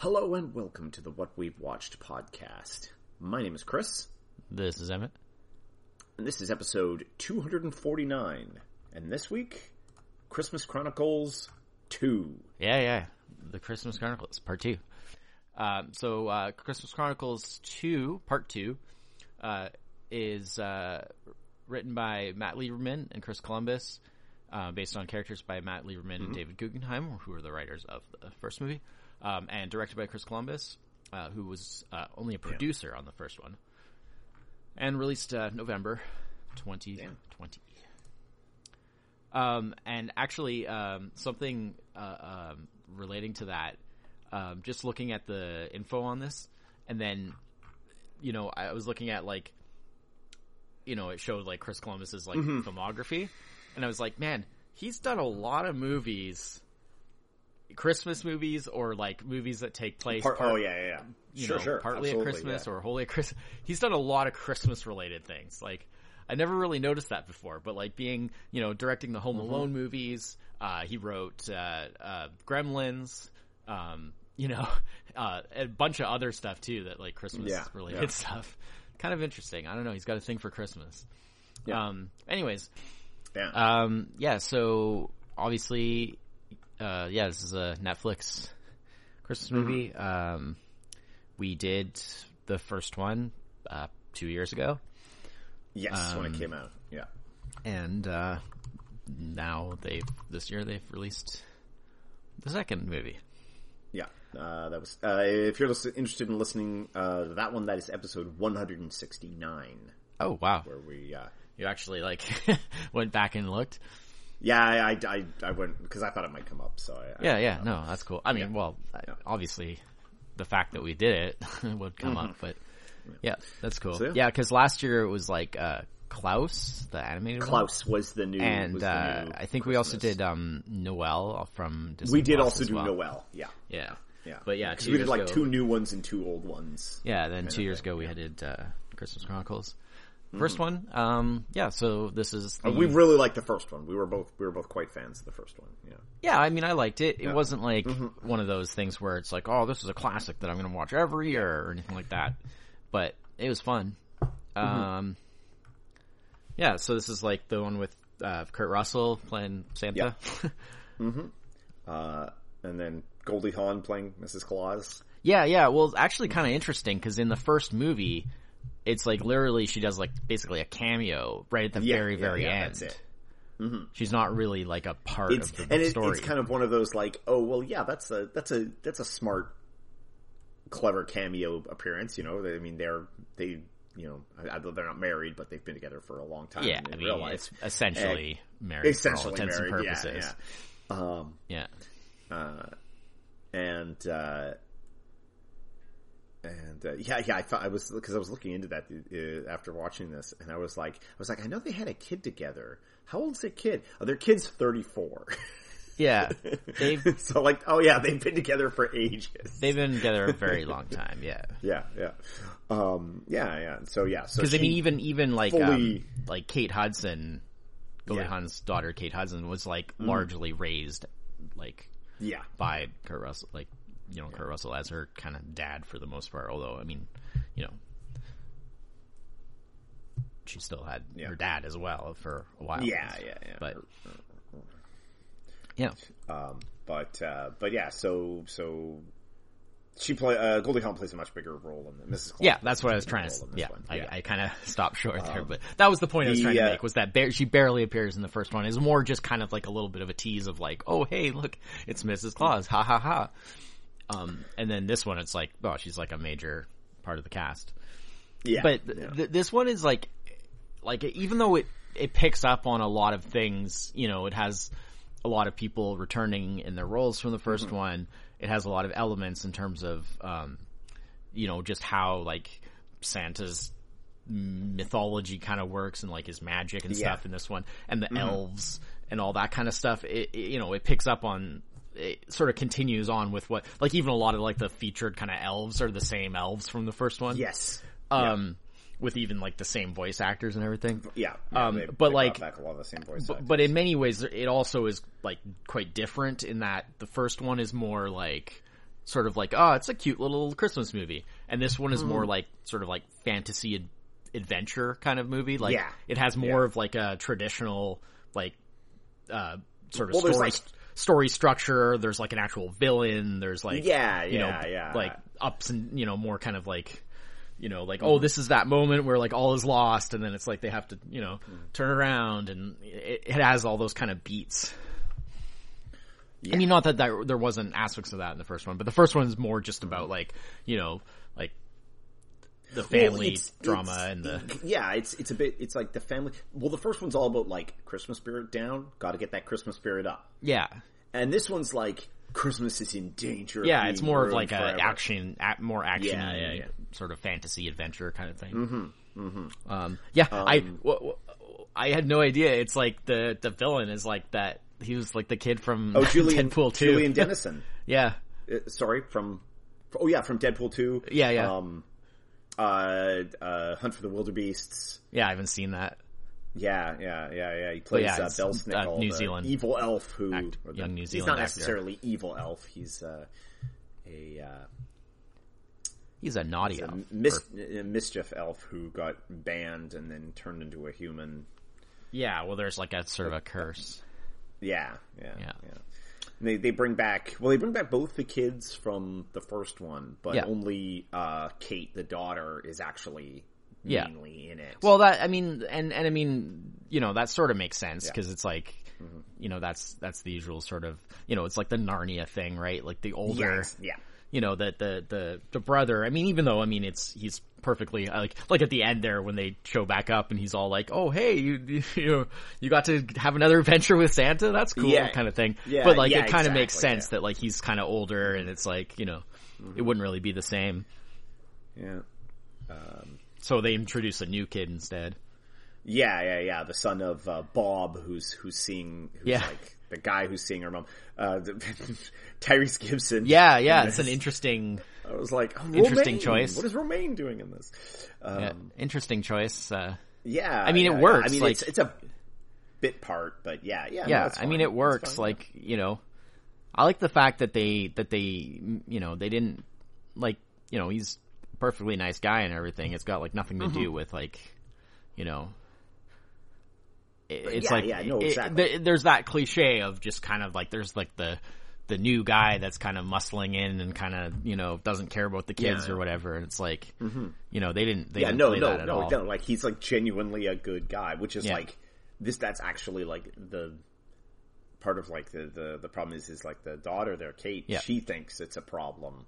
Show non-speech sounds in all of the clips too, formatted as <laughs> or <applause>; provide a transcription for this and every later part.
Hello and welcome to the What We've Watched podcast. My name is Chris, This is Emmett. and this is episode 249. And this week, Christmas Chronicles 2. Yeah, yeah. The Christmas Chronicles, part two. Um, so, uh, Christmas Chronicles 2, part two, uh, is, uh, written by Matt Lieberman and Chris Columbus, uh, based on characters by Matt Lieberman and David Guggenheim, who are the writers of the first movie, um, and directed by Chris Columbus, uh, who was, uh, only a producer on the first one. And released, uh, November 2020. Um, and actually, um, something uh, um, relating to that, um, just looking at the info on this, and then, you know, I was looking at like, you know, it showed like Chris Columbus's like filmography, and I was like, man, he's done a lot of movies, Christmas movies or like movies that take place. Part, part- oh, yeah, yeah, yeah. you sure, know, sure. partly absolutely, at Christmas yeah. or wholly at Christmas. He's done a lot of Christmas related things. Like I never really noticed that before, but like being, you know, directing the Home Mm-hmm. Alone movies, uh, he wrote, uh, uh, Gremlins, um, you know, <laughs> uh, a bunch of other stuff too that like Christmas Yeah, related yeah. stuff. Kind of interesting. I don't know. He's got a thing for Christmas. Yeah. Um, anyways, Yeah. um, yeah, so obviously, uh, yeah, this is a Netflix Christmas movie. Um, we did the first one, uh, two years ago, yes, when it um, came out. Yeah. and, uh, now they've, this year they've released the second movie. Yeah. Uh, that was, uh, if you're interested in listening, uh, that one, that is episode 169, Oh, wow. where we, uh, You actually, like, <laughs> went back and looked. Yeah, I, I, I, went, because I thought it might come up, so I, I Yeah, yeah, no, that's cool. I mean, Yeah. well, Yeah. obviously, the fact that we did it <laughs> would come up, but yeah, that's cool. So, yeah. yeah, because last year it was like uh, Klaus, the animated one. Klaus was the new, was and the uh, new I think we also did um, Noel from Disney We did Plus also do well. Noel. Yeah. Yeah, Yeah. but yeah, we did like ago, two new ones and two old ones. Yeah, then two years ago we yeah. did uh, Christmas Chronicles. 1st one, um, yeah. So this is the, Uh, we really liked the first one. We were both we were both quite fans of the first one. Yeah. Yeah, I mean, I liked it. It Yeah. wasn't like Mm-hmm. one of those things where it's like, oh, this is a classic that I'm going to watch every year or anything like that. But it was fun. Mm-hmm. Um, yeah, so this is like the one with uh, Kurt Russell playing Santa. <laughs> Uh, and then Goldie Hawn playing Mrs. Claus. Yeah, yeah. Well, it's actually kind of interesting because in the first movie, it's like literally she does like basically a cameo right at the Yeah, very, yeah, very yeah, end. that's it. She's not really like a part It's of the and it, story. it's kind of one of those like, oh well, yeah, that's a that's a that's a smart, clever cameo appearance. You know, I mean, they're they you know, I- they're not married, but they've been together for a long time. yeah, in I mean, real life. it's essentially married essentially for all intents married. and purposes. Yeah, yeah. Um, yeah. and uh, and uh, yeah, yeah, I thought I was because I was looking into that uh, after watching this, and I was like, I was like, I know they had a kid together. How old's that kid? Oh, their kid's thirty four. Yeah, they've <laughs> so like, oh yeah, they've been together for ages. they've been together a very long time. Yeah, <laughs> yeah, yeah, um, yeah, yeah. So yeah, so because I mean, even even like fully- um, like Kate Hudson, Goldie Yeah. Hawn's daughter, Kate Hudson, was like largely raised like yeah, by Kurt Russell, like you know Kurt Russell as her kind of dad for the most part. Although I mean, you know, she still had Yeah. her dad as well for a while. yeah, yeah, yeah. but yeah, Um, but uh, but yeah, so so she play uh, Goldie Hawn plays a much bigger role in Mrs. Claus. yeah, that's what I was trying to. Yeah, one. I, yeah. Um, I kind of <laughs> stopped short there, but that was the point I was the, trying to uh, make was that bar- she barely appears in the first one. It's more just kind of like a little bit of a tease of like, oh hey, look, it's Mrs. Claus, ha ha ha. Um, and then this one, it's like, oh, she's like a major part of the cast. yeah, But th- yeah. th- this one is like, like even though it it picks up on a lot of things, you know, it has a lot of people returning in their roles from the 1st Mm-hmm. one. It has a lot of elements in terms of, um, you know, just how like Santa's mythology kind of works and like his magic and Yeah. Mm-hmm. stuff in this one, and the elves and all that kind of stuff. It, it- you know, it picks up on. It sort of continues on with what, like even a lot of like the featured kind of elves are the same elves from the first one yes, um, with even like the same voice actors and everything. yeah. yeah um, they- but, they like- back a lot of the same voice. But, actors. but in many ways, it also is like quite different in that the first one is more like sort of like, oh, it's a cute little Christmas movie, and this one is more Mm-hmm. like sort of like fantasy ad- adventure kind of movie. Like, Yeah. it has more Yeah. of like a traditional like uh sort of Well, story like- story structure. There's like an actual villain. There's like Yeah, you know yeah, yeah. like ups and you know more kind of like you know like Mm-hmm. oh this is that moment where like all is lost and then it's like they have to you know Mm. turn around and it, it has all those kind of beats. Yeah. I mean, not that there, there wasn't aspects of that in the first one, but the first one is more just about like you know the Well, family it's- drama it's- and the yeah, it's it's a bit it's like the family. Well, the first one's all about like Christmas spirit down. Got to get that Christmas spirit up. yeah And this one's like Christmas is in danger. yeah it's more of like a action more action Yeah, yeah, yeah. sort of fantasy adventure kind of thing. Mm-hmm, mm-hmm. Um, yeah, I w- w- I had no idea. It's like the the villain is like that. He was like the kid from Oh, <laughs> Julian Deadpool two. Julian Dennison. <laughs> yeah, Uh, sorry, from oh yeah, from Deadpool two. Yeah, yeah. Um, uh, uh, Hunt for the Wilderpeople. yeah. I haven't seen that. Yeah, yeah, yeah, yeah. He plays yeah, uh, uh, New the Zealand evil elf who act- or the- young New Zealand. He's not actor. necessarily evil elf. He's uh, a uh, He's a naughty a elf. mis- a mischief elf who got banned and then turned into a human. Yeah, well, there's like a sort of a curse. Yeah, yeah, Yeah. yeah. And they they bring back well they bring back both the kids from the first one, but Yeah. only uh, Kate the daughter is actually Yeah. mainly in it. Well, that I mean, and and I mean, you know, that sort of makes sense Yeah. because it's like, Mm-hmm. you know, that's that's the usual sort of, you know, it's like the Narnia thing, right? Like the older, it's- yeah, you know, the the the the brother. I mean, even though I mean, it's he's perfectly like like at the end there when they show back up and he's all like, "Oh, hey, you <laughs> you you got to have another adventure with Santa. That's cool," Yeah. kind of thing. Yeah, but like yeah, it kind of makes sense that like he's kind of older and it's like you know, it wouldn't really be the same. yeah. So they introduce a new kid instead. Yeah, yeah, yeah. The son of uh, Bob, who's who's seeing, who's Yeah. like the guy who's seeing her mom, uh, the, <laughs> Tyrese Gibson. Yeah, yeah, it's an interesting. I was like, oh, interesting Roman! choice. What is Roman doing in this? Um, Yeah, interesting choice. Uh, yeah, I mean, it yeah, yeah. works, I mean, like- it's it's a bit part, but yeah, yeah. yeah, it's I mean it works. fine, like you know, I like the fact that they that they you know they didn't like you know he's a perfectly nice guy and everything. It's got like nothing to Mm-hmm. do with like you know. It's yeah, like yeah, no, it- exactly. th- there's that cliche of just kind of like there's like the the new guy that's kind of muscling in and kind of you know doesn't care about the kids Yeah. or whatever. And it's like you know they didn't they yeah, didn't no, play no, that at no, all. no. Like he's like genuinely a good guy, which is Yeah. like this. That's actually like the part of like the the the problem is is like the daughter there, Kate. Yeah. She thinks it's a problem,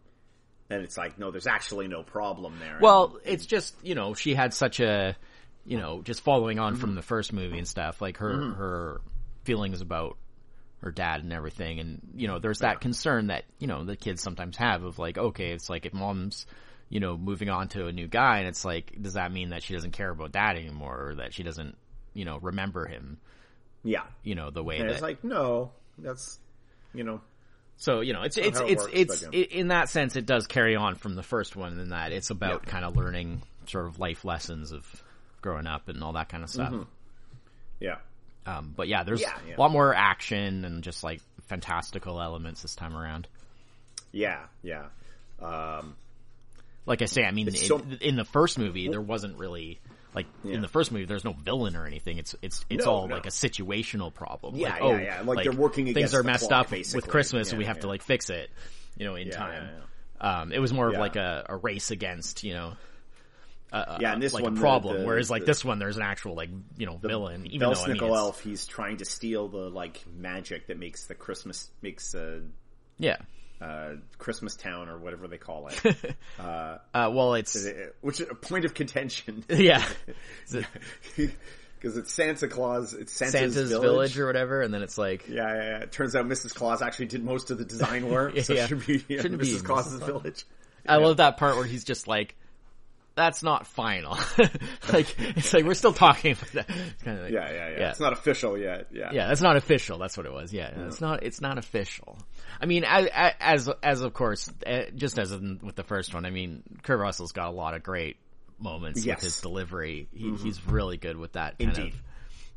and it's like no, there's actually no problem there. Well, it's just you know she had such a you know just following on Mm-hmm. from the first movie and stuff like her her feelings about her dad and everything and you know there's that concern that you know the kids sometimes have of like okay it's like if mom's you know moving on to a new guy and it's like does that mean that she doesn't care about dad anymore or that she doesn't you know remember him yeah, you know the way and that it's like no, that's you know So you know, it's it's it it's works, it's but, yeah. i in that sense, it does carry on from the first one in that it's about Yeah. kind of learning sort of life lessons of growing up and all that kind of stuff. Mm-hmm. yeah. Um, but yeah, there's. Yeah, yeah. a lot more action and just like fantastical elements this time around. Yeah, yeah. Um, Like I say, I mean, in, so- in the first movie, there wasn't really like Yeah. in the first movie, there's no villain or anything. It's it's it's No, all no. like a situational problem. Yeah, like, yeah, oh, yeah. Like, they're working things are the messed clock, up basically. with Christmas, and we have to like fix it, you know, in time. Um, it was more of like a, a race against, you know, uh, Yeah, and this like one, a problem. the- whereas like the- this one, there's an actual like you know villain. Even though I mean, elf, he's trying to steal the like magic that makes the Christmas makes uh, yeah. uh, Christmas Town or whatever they call it. <laughs> Uh, well, it's which is a point of contention. <laughs> yeah, <laughs> Because it's Santa Claus, it's Santa's, Santa's village. village. or whatever, and then it's like yeah, yeah, yeah. It turns out Mrs. Claus actually did most of the design work, so Yeah. it should be Shouldn't be Mrs. Mrs. Claus's Claus. village. I love that part where he's just like, "That's not final." <laughs> like it's like we're still talking about that. It's kind of like, Yeah, yeah, yeah, Yeah. It's not official yet. Yeah, yeah, that's not official. That's what it was. Yeah, it's not. It's not official. I mean, as as, as of course, uh, just as in, with the first one. I mean, Kurt Russell's got a lot of great moments Yes. with his delivery. He, He's really good with that kind Indeed. of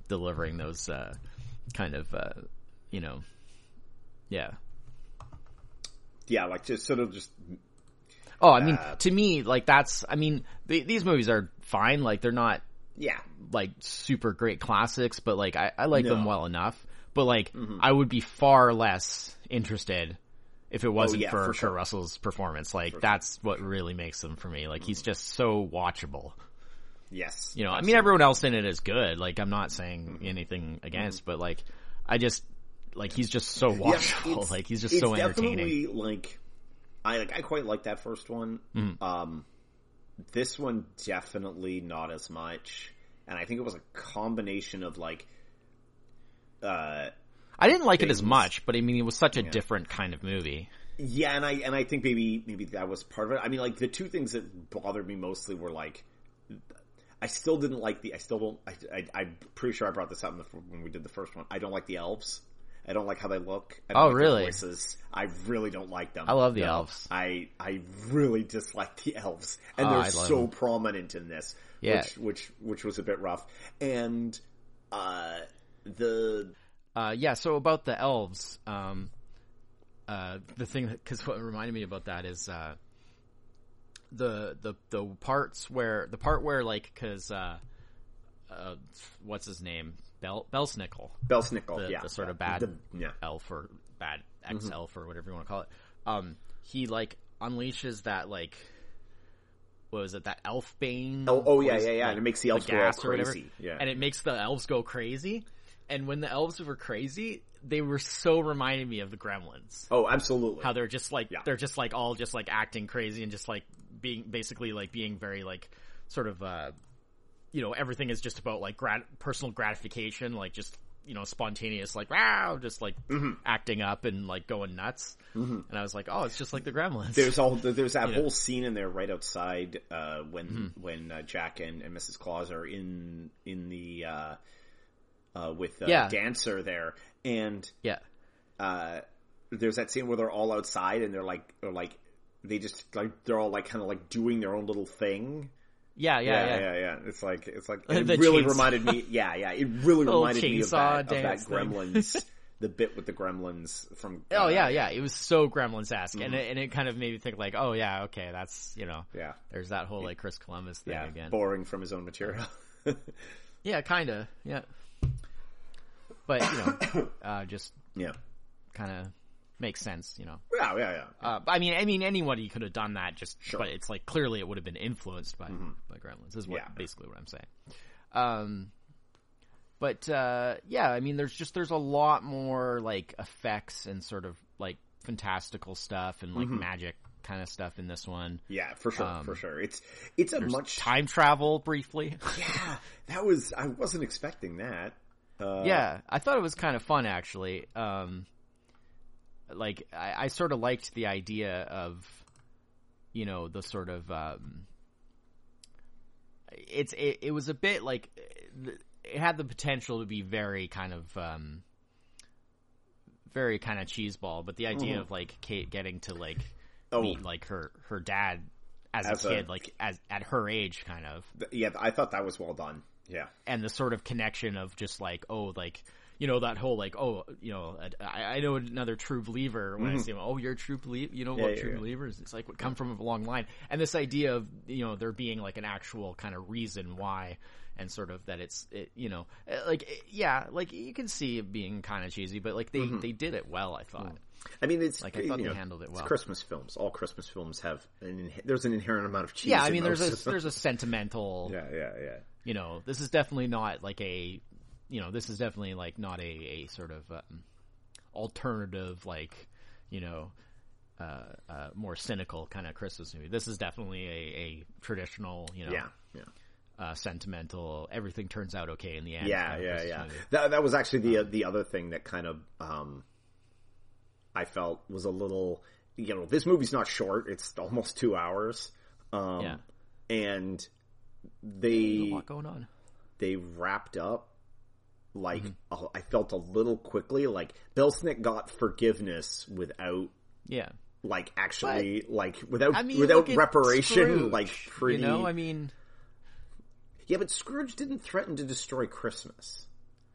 delivering those uh, kind of uh, you know, yeah. yeah, like just sort of just Oh, I mean, to me, like that's. I mean, the, these movies are fine. Like they're not yeah, like super great classics, but like I, I like them No. Mm-hmm. well enough. But like I would be far less interested if it wasn't Oh, yeah, for, for Kurt. Russell's performance. Like that's what really makes them for me. Like he's Mm-hmm. just so watchable. yes, You know, I mean, everyone else in it is good. Like I'm not saying Mm-hmm. anything against, but like I just like he's just so watchable. <laughs> it's- like he's just so entertaining. Like I like I quite like that first one. Mm-hmm. Um, this one definitely not as much, and I think it was a combination of like, uh, I didn't like it as much, but I mean, it was such a different kind of movie. yeah, and I and I think maybe maybe that was part of it. I mean, like the two things that bothered me mostly were like. I still didn't like the. I still don't. I, I, I'm pretty sure I brought this up in the, when we did the first one. I don't like the elves. I don't like how they look. I don't Oh, like really? Voices. I really don't like them. I love the elves. I I really dislike the elves, and Oh, they're so them. prominent in this. Yeah. which which which was a bit rough. And uh, the Uh, yeah, so about the elves, um, uh, the thing because what reminded me about that is uh, the the the parts where the part where like because uh, uh, what's his name Bel Belsnickel Belsnickel, the, yeah, the sort of bad The- yeah. elf or bad Mm-hmm. elf or whatever you want to call it. Um, he like unleashes that like what was it that elf bane? Oh, oh, yeah, yeah, yeah, like, and it makes the elves go or whatever. crazy, yeah. and it makes the elves go crazy. And when the elves were crazy, they were so reminding me of the Gremlins. Oh, absolutely. How they're just like Yeah. they're just like all just like acting crazy and just like being basically like being very like sort of uh you know everything is just about like grat- personal gratification like just you know spontaneous like wow just like Mm-hmm. acting up and like going nuts and I was like oh it's just like the Gremlins there's all there's that <laughs> Yeah. whole scene in there right outside uh, when Mm-hmm. when uh, Jack and, and Mrs. Claus are in in the uh, uh, with uh, Yeah. dancer there, and yeah uh, there's that scene where they're all outside and they're like they're like they just like they're all like kind of like doing their own little thing. Yeah yeah Yeah, yeah, yeah, yeah. It's like it's like <laughs> it really chainsaw. reminded me. Yeah, yeah. It really <laughs> reminded me of that, of that. Gremlins. <laughs> the bit with the Gremlins from. Oh uh, yeah, yeah. It was so Gremlins esque, and it, and it kind of made me think like, oh yeah, okay, that's you know, Yeah, there's that whole like Chris Columbus thing yeah. again. Borrowing from his own material. Yeah, kind of. Yeah. But you know, <coughs> uh, just yeah. kind of makes sense, you know. Yeah, yeah, yeah. Uh, I mean, I mean, anybody could have done that. Just, Sure. but it's like clearly it would have been influenced by by Gremlins. Is what Yeah. basically what I'm saying. Um, but uh, yeah, I mean, there's just there's a lot more like effects and sort of like fantastical stuff and like magic kind of stuff in this one. Yeah, for sure, Um, for sure. It's it's a much time travel briefly. <laughs> yeah. That was I wasn't expecting that. Uh, yeah, I thought it was kind of fun actually. Um, like I, I sort of liked the idea of, you know, the sort of um, it's it, it was a bit like it had the potential to be very kind of um, very kind of cheeseball, but the idea of like Kate getting to like Oh. meet like her her dad as, As a a- kid, like as at her age, kind of th- yeah. I thought that was well done. Yeah, and the sort of connection of just like oh like you know that whole like oh you know I, I know another true believer when I see him oh you're a true believer you know what Mm-hmm. yeah, true yeah. believers it's like come from a long line and this idea of you know there being like an actual kind of reason why and sort of that it's it, you know eh, like eh, yeah like you can see it being kind of cheesy but like they Mm-hmm. they did it well I thought I mean, it's Like, I thought they know, handled it it's well. Christmas films. All Christmas films have an in- there's an inherent amount of cheese. yeah I mean there's a there's a sentimental <laughs> yeah, yeah, yeah. you know, this is definitely not like a, you know, this is definitely like not a, a sort of um, alternative, like, you know, uh, uh, more cynical kind of Christmas movie. This is definitely a, a traditional, you know, Yeah, yeah. uh, sentimental. Everything turns out okay in the end. Yeah, kind of yeah, Christmas yeah. movie. That that was actually the the other thing that kind of um, I felt was a little. You know, this movie's not short; it's almost two hours. Um, Yeah. and they a lot going on. they wrapped up like Mm-hmm. I felt a little quickly. Like Belsnick got forgiveness without Yeah. like actually like without I mean, without reparation. Scrooge, like pretty. You know, I mean, Yeah, but Scrooge didn't threaten to destroy Christmas.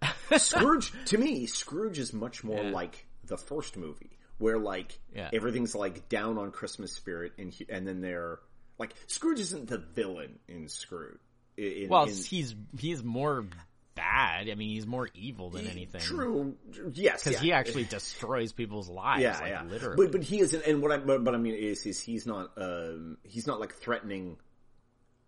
<laughs> Scrooge, to me, Scrooge is much more Yeah. like the first movie, where like Yeah. everything's like down on Christmas spirit, and he, and then they're like Scrooge isn't the villain in Scrooge. In- Well, in- he's he's more bad. I mean, he's more evil than anything. True. Yes, because yeah. he actually destroys people's lives. yeah, like, yeah. literally. But but he isn't. And what I but, but I mean is is he's not um he's not like threatening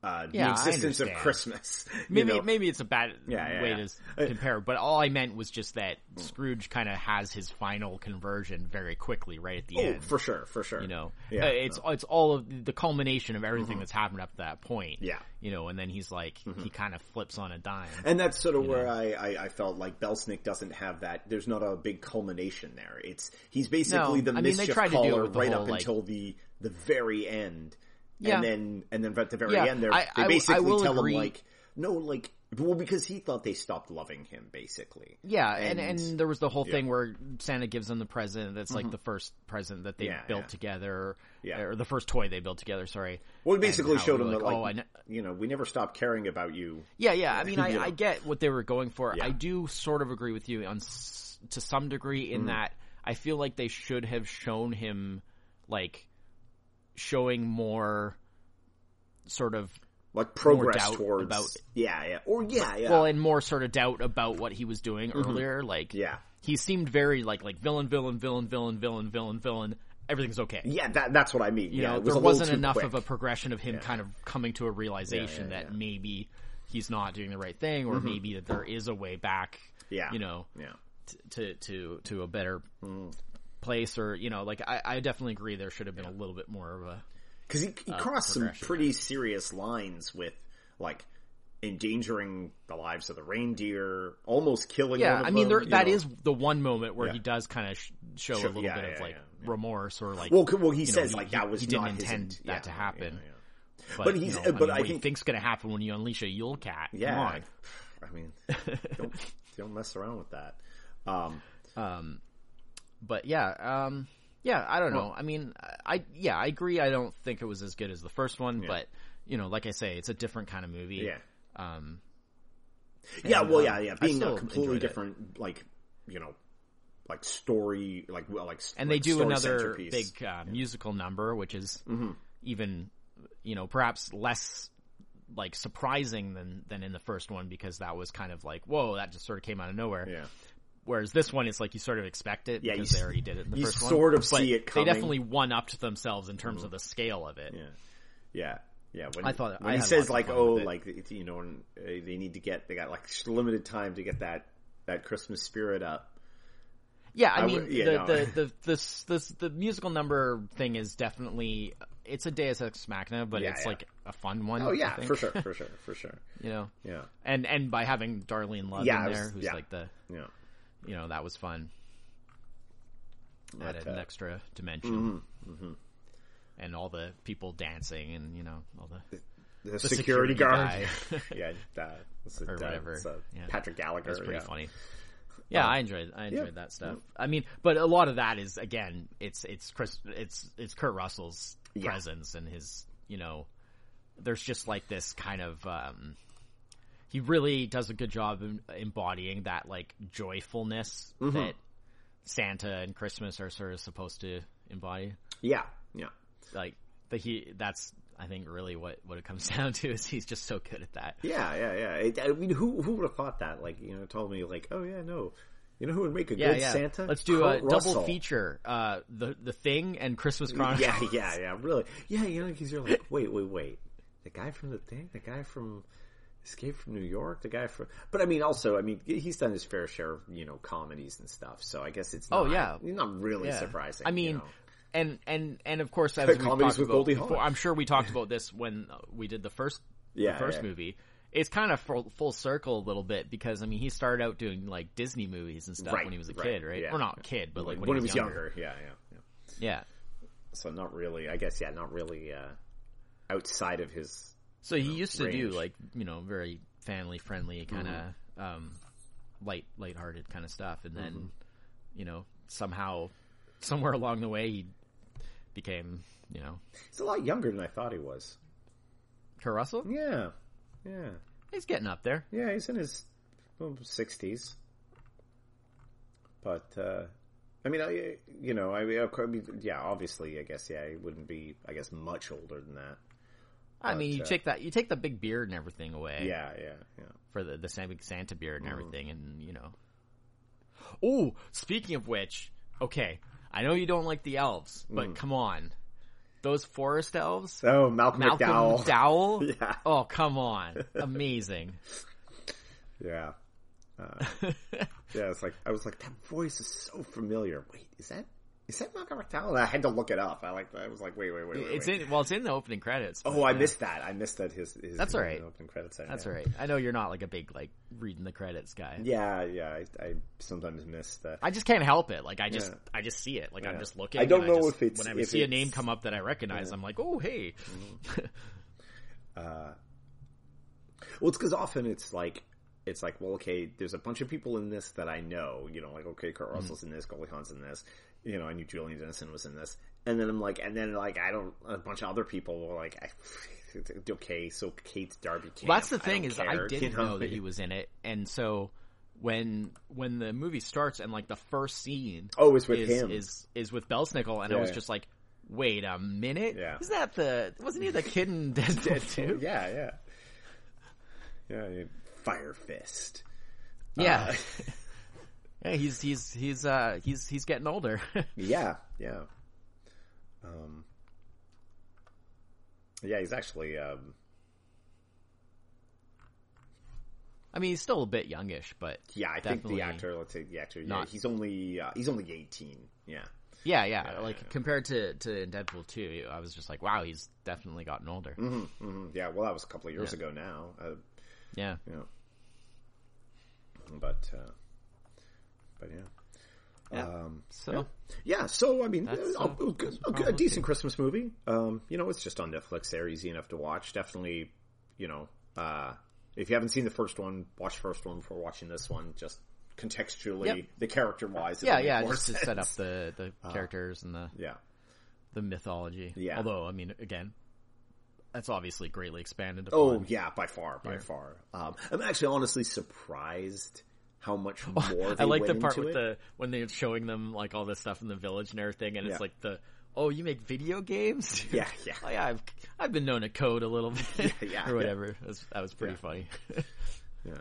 uh the Yeah, I existence of. Christmas. <laughs> maybe know? maybe it's a bad Yeah, yeah, way yeah. to Uh, compare, but all I meant was just that Scrooge kind of has his final conversion very quickly, right at the Oh, end. for sure, for sure. you know, Uh, it's it's all of the culmination of everything that's happened up to that point. Yeah. Mm-hmm. you know, and then he's like he kind of flips on a dime. And that's sort of where I, I, I felt like Belsnick doesn't have that. There's not a big culmination there. It's he's basically No, the I mischief tried to do caller right whole, up like- until the the very end. Yeah. And then and then at the very Yeah, end, they're, I- they I- I basically will tell agree. him like no, like well because he thought they stopped loving him basically. Yeah, and, And- and there was the whole yeah. thing where Santa gives them the present. That's like the first present that they Yeah, built together, Yeah. or the first toy they built together. Sorry. Well, it basically showed him that like oh, I you know we never stopped caring about you. Yeah, yeah. I <laughs> mean, I, I get what they were going for. I do sort of agree with you on to some degree Mm-hmm. in that I feel like they should have shown him like showing more sort of Like progress towards about- yeah yeah or yeah yeah well and more sort of doubt about what he was doing earlier. Like Mm-hmm. yeah he seemed very like like villain, villain, villain, villain, villain, villain, villain. Everything's okay. yeah that that's what I mean. you yeah, know, was there wasn't enough quick. of a progression of him kind of coming to a realization Yeah, yeah, that yeah. maybe he's not doing the right thing, or maybe that there is a way back. Yeah. you know, yeah. to to to a better place, or you know, like I, I definitely agree there should have been a little bit more of a Because he, he crossed some Uh, progression. pretty serious lines with, like, endangering the lives of the reindeer, almost killing yeah. one of I mean, them, there that know. is the one moment where Yeah. he does kind of sh- show Sure, a little yeah, bit yeah, of like yeah, yeah. remorse or like Well, well, he you know, says, like, he- that was he didn't not intend int- that yeah, to happen. yeah, But, But you he's- know, uh, but I mean, I what do you think- think's going to happen when you unleash a Yule Cat? Yeah. Come on. I mean, don't, <laughs> don't mess around with that. Um, Um, but yeah, um, yeah, I don't know. I mean, I yeah, I agree. I don't think it was as good as the first one, but you know, like I say, it's a different kind of movie. yeah. Um, Yeah, And, well, um, yeah, yeah. Being a completely enjoyed it. different, like, you know, like story, like, well, like, and like they do another big uh, musical number, which is Mm-hmm. even, you know, perhaps less like surprising than than in the first one because that was kind of like, whoa, that just sort of came out of nowhere. Yeah. Whereas this one, it's like you sort of expect it Yeah, because you they already did it in the you first one. sort of but see it They coming. Mm-hmm. definitely one upped themselves in terms of the scale of it. Yeah, yeah, yeah. When, I thought- when I he says like, "Oh, like you know, uh, they need to get they got like limited time to get that that Christmas spirit up." Yeah, I, I mean, would- yeah, the, no. the, <laughs> the, the, the, the musical number thing is definitely, it's a Deus Ex Machina, but Yeah, it's yeah. like a fun one. Oh yeah, for sure, <laughs> for sure, for sure. you know? Yeah, And, and by having Darlene Love in I was- there, who's like the, yeah. You know, that was fun. Added an extra dimension. mm-hmm. And all the people dancing and, you know, all the, The, security security, guard. <laughs> <laughs> yeah, that Or whatever. it's, uh, Yeah. Patrick Gallagher. That's pretty yeah. funny. <laughs> Yeah, Um, I enjoyed I enjoyed yeah. that stuff. I mean, but a lot of that is again, it's it's Chris, it's it's Kurt Russell's presence and his, you know, there's just like this kind of um he really does a good job in embodying that like joyfulness Mm-hmm. that Santa and Christmas are sort of supposed to embody. Yeah, yeah. Like the he that's I think really what what it comes <laughs> down to is he's just so good at that. Yeah, yeah, yeah. It, I mean, who who would have thought that? Like, you know, told me like, oh yeah, no, you know who would make a Yeah, good yeah. Santa? Let's do a Kurt double feature. Uh, the the thing and Christmas Chronicles. Yeah, yeah, yeah. Really? Yeah, you know, because you're like, wait, wait, wait. The guy from the thing, the guy from Escape from New York, the guy from. But I mean, also, I mean, he's done his fair share of you know comedies and stuff. So I guess it's Oh, yeah. not really Yeah. surprising. I you mean, know. and and and of course, as <laughs> we talked with about Goldie before. I'm sure we talked <laughs> about this when we did the first Yeah, the first yeah. movie. It's kind of full, full circle a little bit because I mean he started out doing like Disney movies and stuff Right, when he was a right, kid, right? yeah. Or not kid, but like when, when he was younger. Yeah, yeah, yeah. Yeah. So not really. I guess yeah, not really uh, outside of his. So he used to do range. Mm-hmm. like you know very family friendly kind of um, light hearted kind of stuff, and then Mm-hmm. you know somehow somewhere along the way he became you know He's a lot younger than I thought he was. Kurt Russell. Yeah, yeah, He's getting up there. yeah. He's in his sixties, but uh, I mean, I, you know, I mean, of course, I mean, yeah, obviously, I guess, yeah, he wouldn't be, I guess, much older than that. I mean, you uh, take that, you take the big beard and everything away. Yeah, yeah, yeah. for the the same big Santa beard and Mm. everything, and you know. Oh, speaking of which, okay, I know you don't like the elves, but Mm. come on, those forest elves, Oh, Malcolm, Malcolm McDowell. McDowell. <laughs> Yeah. Oh, come on, <laughs> amazing. Yeah. Uh, <laughs> yeah, it's like, I was like, that voice is so familiar. Wait, is that, is that Malcolm McDowell? I had to look it up. I like, I was like, wait, wait, wait, wait. it's wait. in well, it's in the opening credits. Oh, I missed that. I missed that his, his That's all right. opening credits. That's all right. I know you're not like a big like reading the credits guy. Yeah, yeah, I, I sometimes miss that. I just can't help it. Like I just, Yeah. I just see it. Like I'm just looking. I don't know just- if it's- when I see a name come up that I recognize. I'm like, oh hey, Uh, Well, it's because often it's like it's like, well, okay, there's a bunch of people in this that I know. You know, like okay, Kurt Russell's in this, Goldie Hawn's in this. You know, I knew Julian Dennison was in this, and then I'm like, and then like I don't a bunch of other people were like, I, <laughs> okay, so Kate's Darby. Camp, Well, that's the thing don't is care, I didn't know that he was in it, and so when when the movie starts and like the first scene Oh, it's with is, him. is is with Belsnickel, and I was just like, wait a minute, Yeah. is that the wasn't he the kid in <laughs> Deadpool two? yeah, yeah, yeah. yeah, Fire Fist. Yeah. Uh, <laughs> yeah, he's he's he's uh he's he's getting older. <laughs> Yeah, yeah. Um, yeah, he's actually. Um, I mean, he's still a bit youngish, but yeah, I think the actor. Let's say the actor. Yeah, not- he's only uh, he's only eighteen. Yeah, yeah, yeah, Yeah, like yeah. compared to to Deadpool two, I was just like, wow, he's definitely gotten older. hmm hmm yeah. Well, that was a couple of years Yeah. ago now. Uh, Yeah, you know, but uh, but yeah. Yeah. Um, so yeah. yeah, so I mean, uh, uh, a, a, a, decent Christmas movie. Um, you know, it's just on Netflix. They're easy enough to watch. Definitely, you know, uh, if you haven't seen the first one, watch the first one before watching this one. Just contextually, Yep. the character wise, yeah, yeah, just to set up the the characters and the yeah, the mythology. Yeah. Although, I mean, again, that's obviously greatly expanded. oh yeah, by far, by Yeah. far. Um, I'm actually honestly surprised how much <laughs> more they I like the part with it. the when they're showing them like all this stuff in the village and everything, and Yeah. it's like the oh, you make video games? <laughs> Yeah, yeah. oh, yeah. I've I've been known to code a little bit, <laughs> Yeah, yeah, or whatever. That was, that was pretty Yeah. funny. Yeah.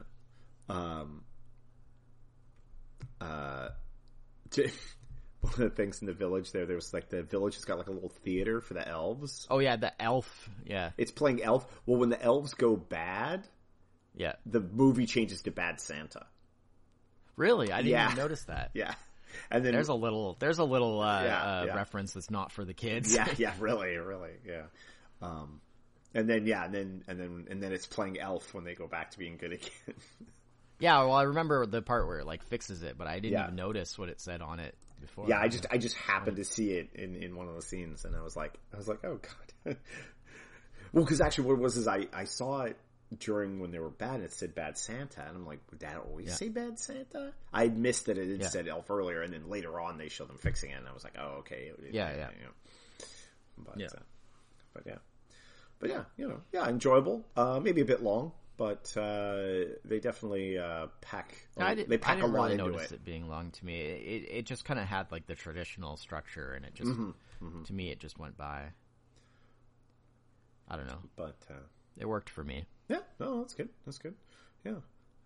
Um. Uh. to- One of the things in the village there, there was like the village has got like a little theater for the elves. oh yeah, the elf. Yeah, It's playing elf. Well, when the elves go bad, yeah. the movie changes to Bad Santa. Really, I didn't Yeah. even notice that. <laughs> Yeah, and then There's a little there's a little uh, Yeah, uh, yeah. reference that's not for the kids. yeah, <laughs> yeah, really, really, yeah. Um, and then yeah, and then and then and then it's playing elf when they go back to being good again. <laughs> Yeah, well, I remember the part where it like fixes it, but I didn't even notice what it said on it before. yeah, I just I just happened to see it in, in one of the scenes, and I was like, I was like, oh god. well, because actually, what it was is I I saw it during when they were bad, and it said Bad Santa, and I'm like, would that always Yeah. say Bad Santa? I missed that it had Yeah. said Elf earlier, and then later on they showed them fixing it, and I was like, oh okay, It- Yeah, yeah. you know. But Yeah. Uh, but yeah, but yeah, you know, yeah, enjoyable. Uh, maybe a bit long. But uh, they definitely uh, pack. I, did, they pack I didn't a lot really into notice it. it. being long to me. It it just kind of had like the traditional structure, and it just Mm-hmm, to me it just went by. I don't know. But uh, It worked for me. Yeah, no, that's good. That's good. Yeah.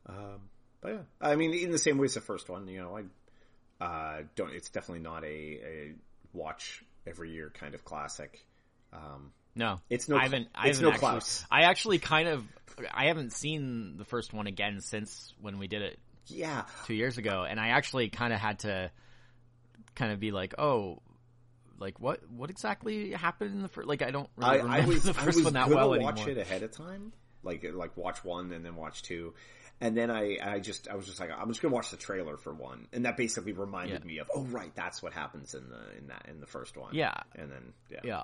Um, but yeah, I mean, in the same way as the first one, you know, I uh, don't. It's definitely not a, a watch every year kind of classic. Um, No, It's no- I haven't. I haven't no actually, Klaus. I actually kind of. I haven't seen the first one again since when we did it yeah, two years ago, and I actually kind of had to kind of be like, oh. Like what? What exactly happened in the first? Like I don't really I, remember I was <laughs> the I first was one that well watch anymore. it ahead of time, like like watch one and then watch two, and then I I just I was just like I'm just gonna watch the trailer for one, and that basically reminded Yeah. me of oh right that's what happens in the in that in the first one Yeah, and then yeah yeah.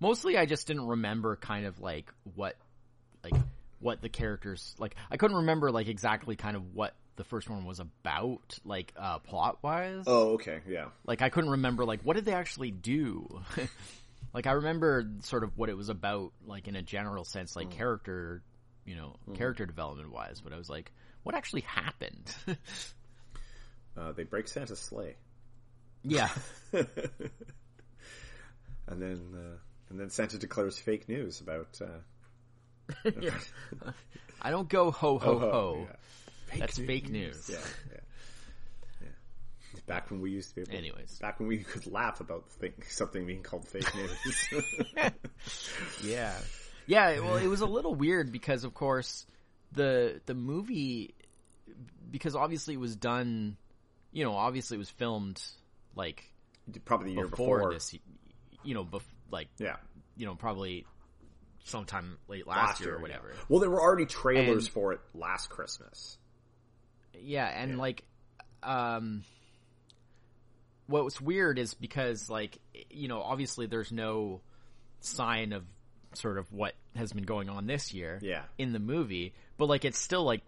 Mostly, I just didn't remember kind of like what, like what the characters like. I couldn't remember like exactly kind of what the first one was about, like uh plot wise. oh okay yeah Like I couldn't remember like what did they actually do. <laughs> like I remember sort of what it was about, like in a general sense, like character, you know, character development wise. But I was like, what actually happened? <laughs> uh, they break Santa's sleigh. Yeah. <laughs> and then uh, and then Santa declares fake news about uh, yeah. I don't go ho ho ho. ho, yeah. Fake That's fake news. Yeah, yeah, yeah. Back when we used to be able, Anyways. back when we could laugh about thing, something being called fake <laughs> news. <laughs> Yeah. Yeah, well it was a little weird because of course the the movie because obviously it was done you know, obviously it was filmed like Probably the year before, before. this you know, bef- like Yeah. you know, probably sometime late last, Last year, year or yeah. whatever. Well, there were already trailers And- for it last Christmas. Yeah, and Yeah. like, um, what's weird is because like, you know, obviously there's no sign of sort of what has been going on this year Yeah. in the movie, but like it's still like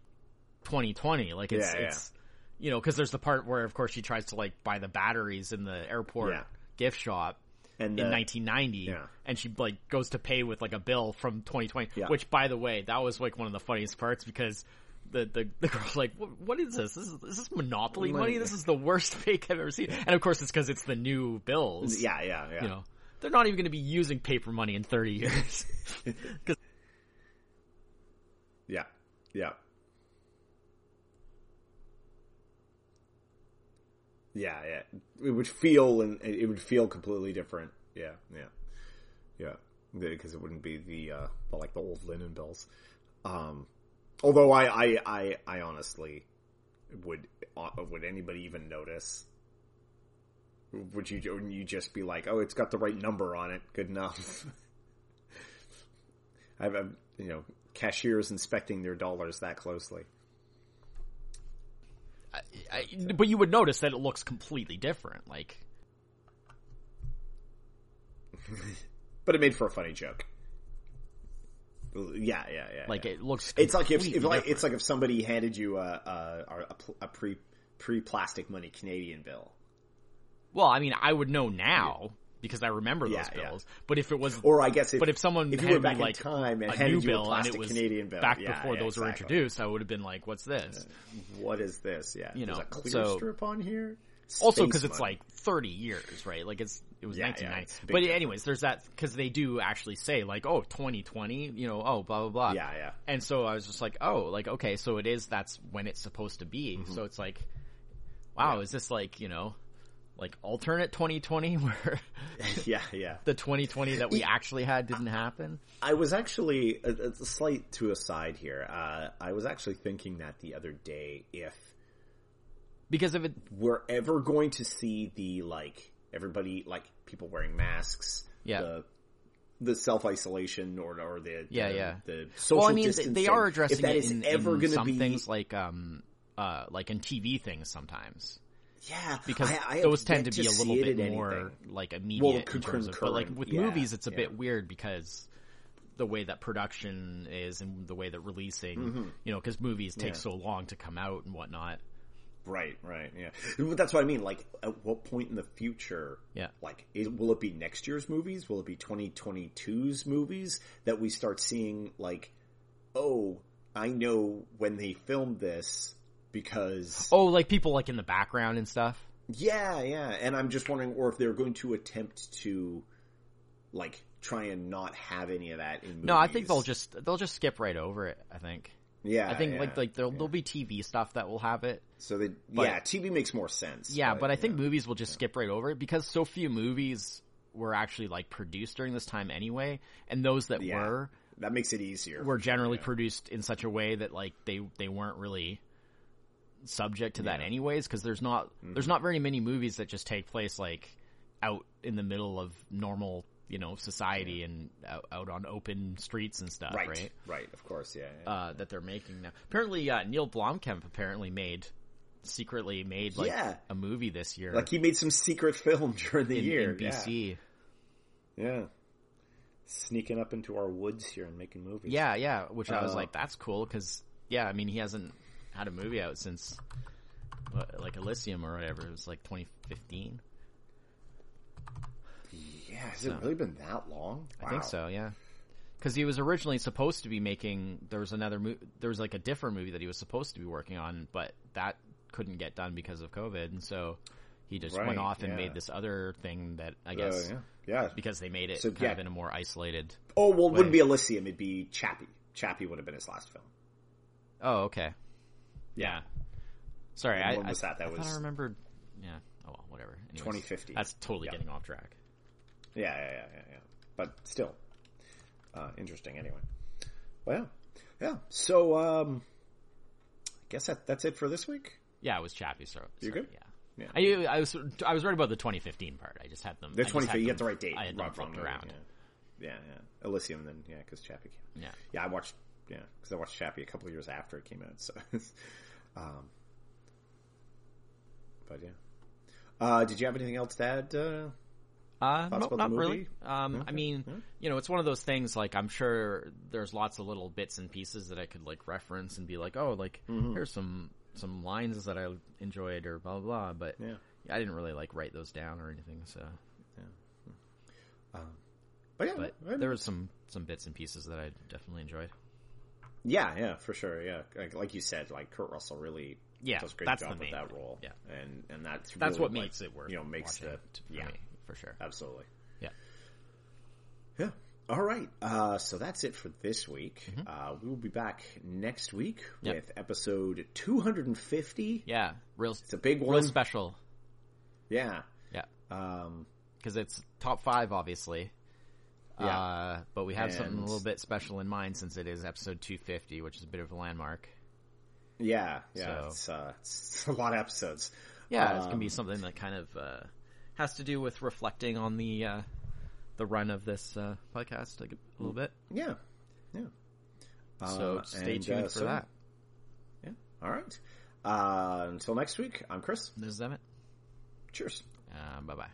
2020, like it's, Yeah, yeah. it's, you know, cause there's the part where of course she tries to like buy the batteries in the airport Yeah. gift shop And in uh, 1990 yeah. and she like goes to pay with like a bill from 2020 Yeah. which by the way that was like one of the funniest parts because the the, the girl's like what, what is this this is, is this monopoly money Money. this is the worst <laughs> fake i've ever seen and of course it's because it's the new bills yeah, yeah, yeah. you know they're not even going to be using paper money in 30 years <laughs> Cause... Yeah, yeah. Yeah, yeah. It would feel and it would feel completely different. Yeah, yeah, yeah. Because it wouldn't be the uh, the, like the old linen bills. Um, although I, I, I, I honestly would uh, would anybody even notice? Would you wouldn't you just be like, oh, it's got the right number on it, good enough? <laughs> I've, I've you know cashiers inspecting their dollars that closely. I, I, but you would notice that it looks completely different like <laughs> But it made for a funny joke. Yeah, yeah, yeah. like yeah. it looks it's like if, if like it's like if somebody handed you a a, a, pre pre plastic money Canadian bill, well i mean i would know now because i remember Yeah, those yeah. bills but if it was or I guess if But if someone if handed me like in time and a handed new you bill a and plastic it was Canadian bill back yeah, before yeah, those were introduced, I would have been like, "What's this?" Uh, what is this? Yeah, You There's know, a clear so- strip on here. Also, because it's like 30 years, right? Like it's it was Yeah, yeah, 1990. it's a big but difference. anyways, there's that because they do actually say like, "Oh, 2020," you know, "Oh, blah blah blah." yeah, yeah. And so I was just like, "Oh, like okay, so it is. That's when it's supposed to be." So it's like, wow, Mm-hmm. Yeah. is this like you know, like alternate 2020 <laughs> where <laughs> yeah, yeah. the 2020 that we actually had didn't happen? I was actually a, a slight to a side here. Uh, I was actually thinking that the other day if Because if it, we're ever going to see the like everybody like people wearing masks, Yeah. the the self isolation or or the Yeah, the, yeah. the social well, I mean, they- distancing. they are addressing if that it is in, ever in going to some be things like um uh like in TV things sometimes yeah because I, I those tend to be a little bit more anything. like immediate con- in terms of, but like with yeah, movies it's a yeah. bit weird because the way that production is and the way that releasing you know because movies take Mm-hmm. Yeah. so long to come out and whatnot Right, right, yeah. That's what I mean. Like, at what point in the future? Yeah. Like, will it be next year's movies? Will it be 2022's movies that we start seeing? Like, oh, I know when they filmed this because oh like people like in the background and stuff yeah, yeah. And I'm just wondering, or if they're going to attempt to, like, try and not have any of that in movies. no i think they'll just they'll just skip right over it i think yeah. i think yeah, like like there'll, yeah. there'll be tv stuff that will have it so they but- yeah. TV makes more sense. Yeah, but, I think movies will just skip right over it because so few movies were actually like produced during this time anyway, and those that Yeah. were that makes it easier. were generally yeah. produced in such a way that like they they weren't really subject to that Yeah. Mm-hmm. anyways because there's not there's not very many movies that just take place like out in the middle of normal you know society and out, out on open streets and stuff right, right, right, Of course, yeah. yeah. Uh, that they're making now apparently uh, Neil Blomkamp apparently made secretly made like Yeah. a movie this year Like he made some secret <laughs> film during the in, year. in BC. Yeah. yeah. Sneaking up into our woods here and making movies. Yeah, yeah. Which I was Uh, like, that's cool because yeah, I mean, he hasn't had a movie out since like Elysium or whatever. It was like 2015. Yeah, has it really been that long? I think so. Yeah. Because he was originally supposed to be making. There was another. movie. there was like a different movie that he was supposed to be working on, but that couldn't get done because of COVID, and so He just Right, went off and yeah. made this other thing that I Uh, guess yeah, yeah. because they made it So, kind yeah. of in a more isolated. Oh well, it way. wouldn't be Elysium. It'd be Chappie. Chappie would have been his last film. Oh, okay. Yeah. Sorry, I, I, was that? That I was- I remembered. Yeah. Oh well, whatever. Anyways, 2050. That's totally getting off track. Yeah, yeah, yeah, yeah, yeah. But still, uh, interesting. Anyway, well, yeah, yeah. So, um, I guess that that's it for this week. Yeah, it was Chappie. So You good? Yeah. Yeah. I, I was I was right about the 2015 part. I just had them. The I just twenty had. You them- got the right date. I had them Wrong- flipped wrong around. Yeah, yeah, yeah. Elysium. Then yeah, because Chappie. Came. Yeah. Yeah, I watched. Yeah, because I watched Chappie a couple years after it came out. So, <laughs> um, but yeah. Uh, did you have anything else to add? Uh, Uh, Thoughts no, about the not movie? really. Um, I mean, Yeah. you know, it's one of those things. Like, I'm sure there's lots of little bits and pieces that I could like reference and be like, oh, like Mm-hmm. here's some some lines that I enjoyed or blah blah blah. But yeah. I didn't really like write those down or anything. So, hmm. um, But yeah, but I- there was some some bits and pieces that I definitely enjoyed. Yeah, yeah, for sure. Yeah, like, like you said, like Kurt Russell really Yeah, does a great job with that role. Yeah. and and that's That's really what what, makes it worth you know makes the it for yeah me, for sure. absolutely Yeah. yeah. All right, uh, so that's it for this week. Mm-hmm. Uh, we will be back next week Yep. with episode 250. Yeah, real It's a big one. real special. yeah. Yeah, Um, because it's top five, obviously. Yeah. Uh, but we have something a little bit special in mind since it is episode 250, which is a bit of a landmark. yeah, yeah. So- It's, uh, it's <laughs> a lot of episodes. Yeah, it's gonna Um, be something that kind of uh, has to do with reflecting on the uh, the run of this uh, podcast a little bit. Yeah, yeah. So Uh, stay and, tuned uh, for so- that. Yeah. All right. Uh, until next week, I'm Chris. This is Emmett. Cheers. Uh, bye bye.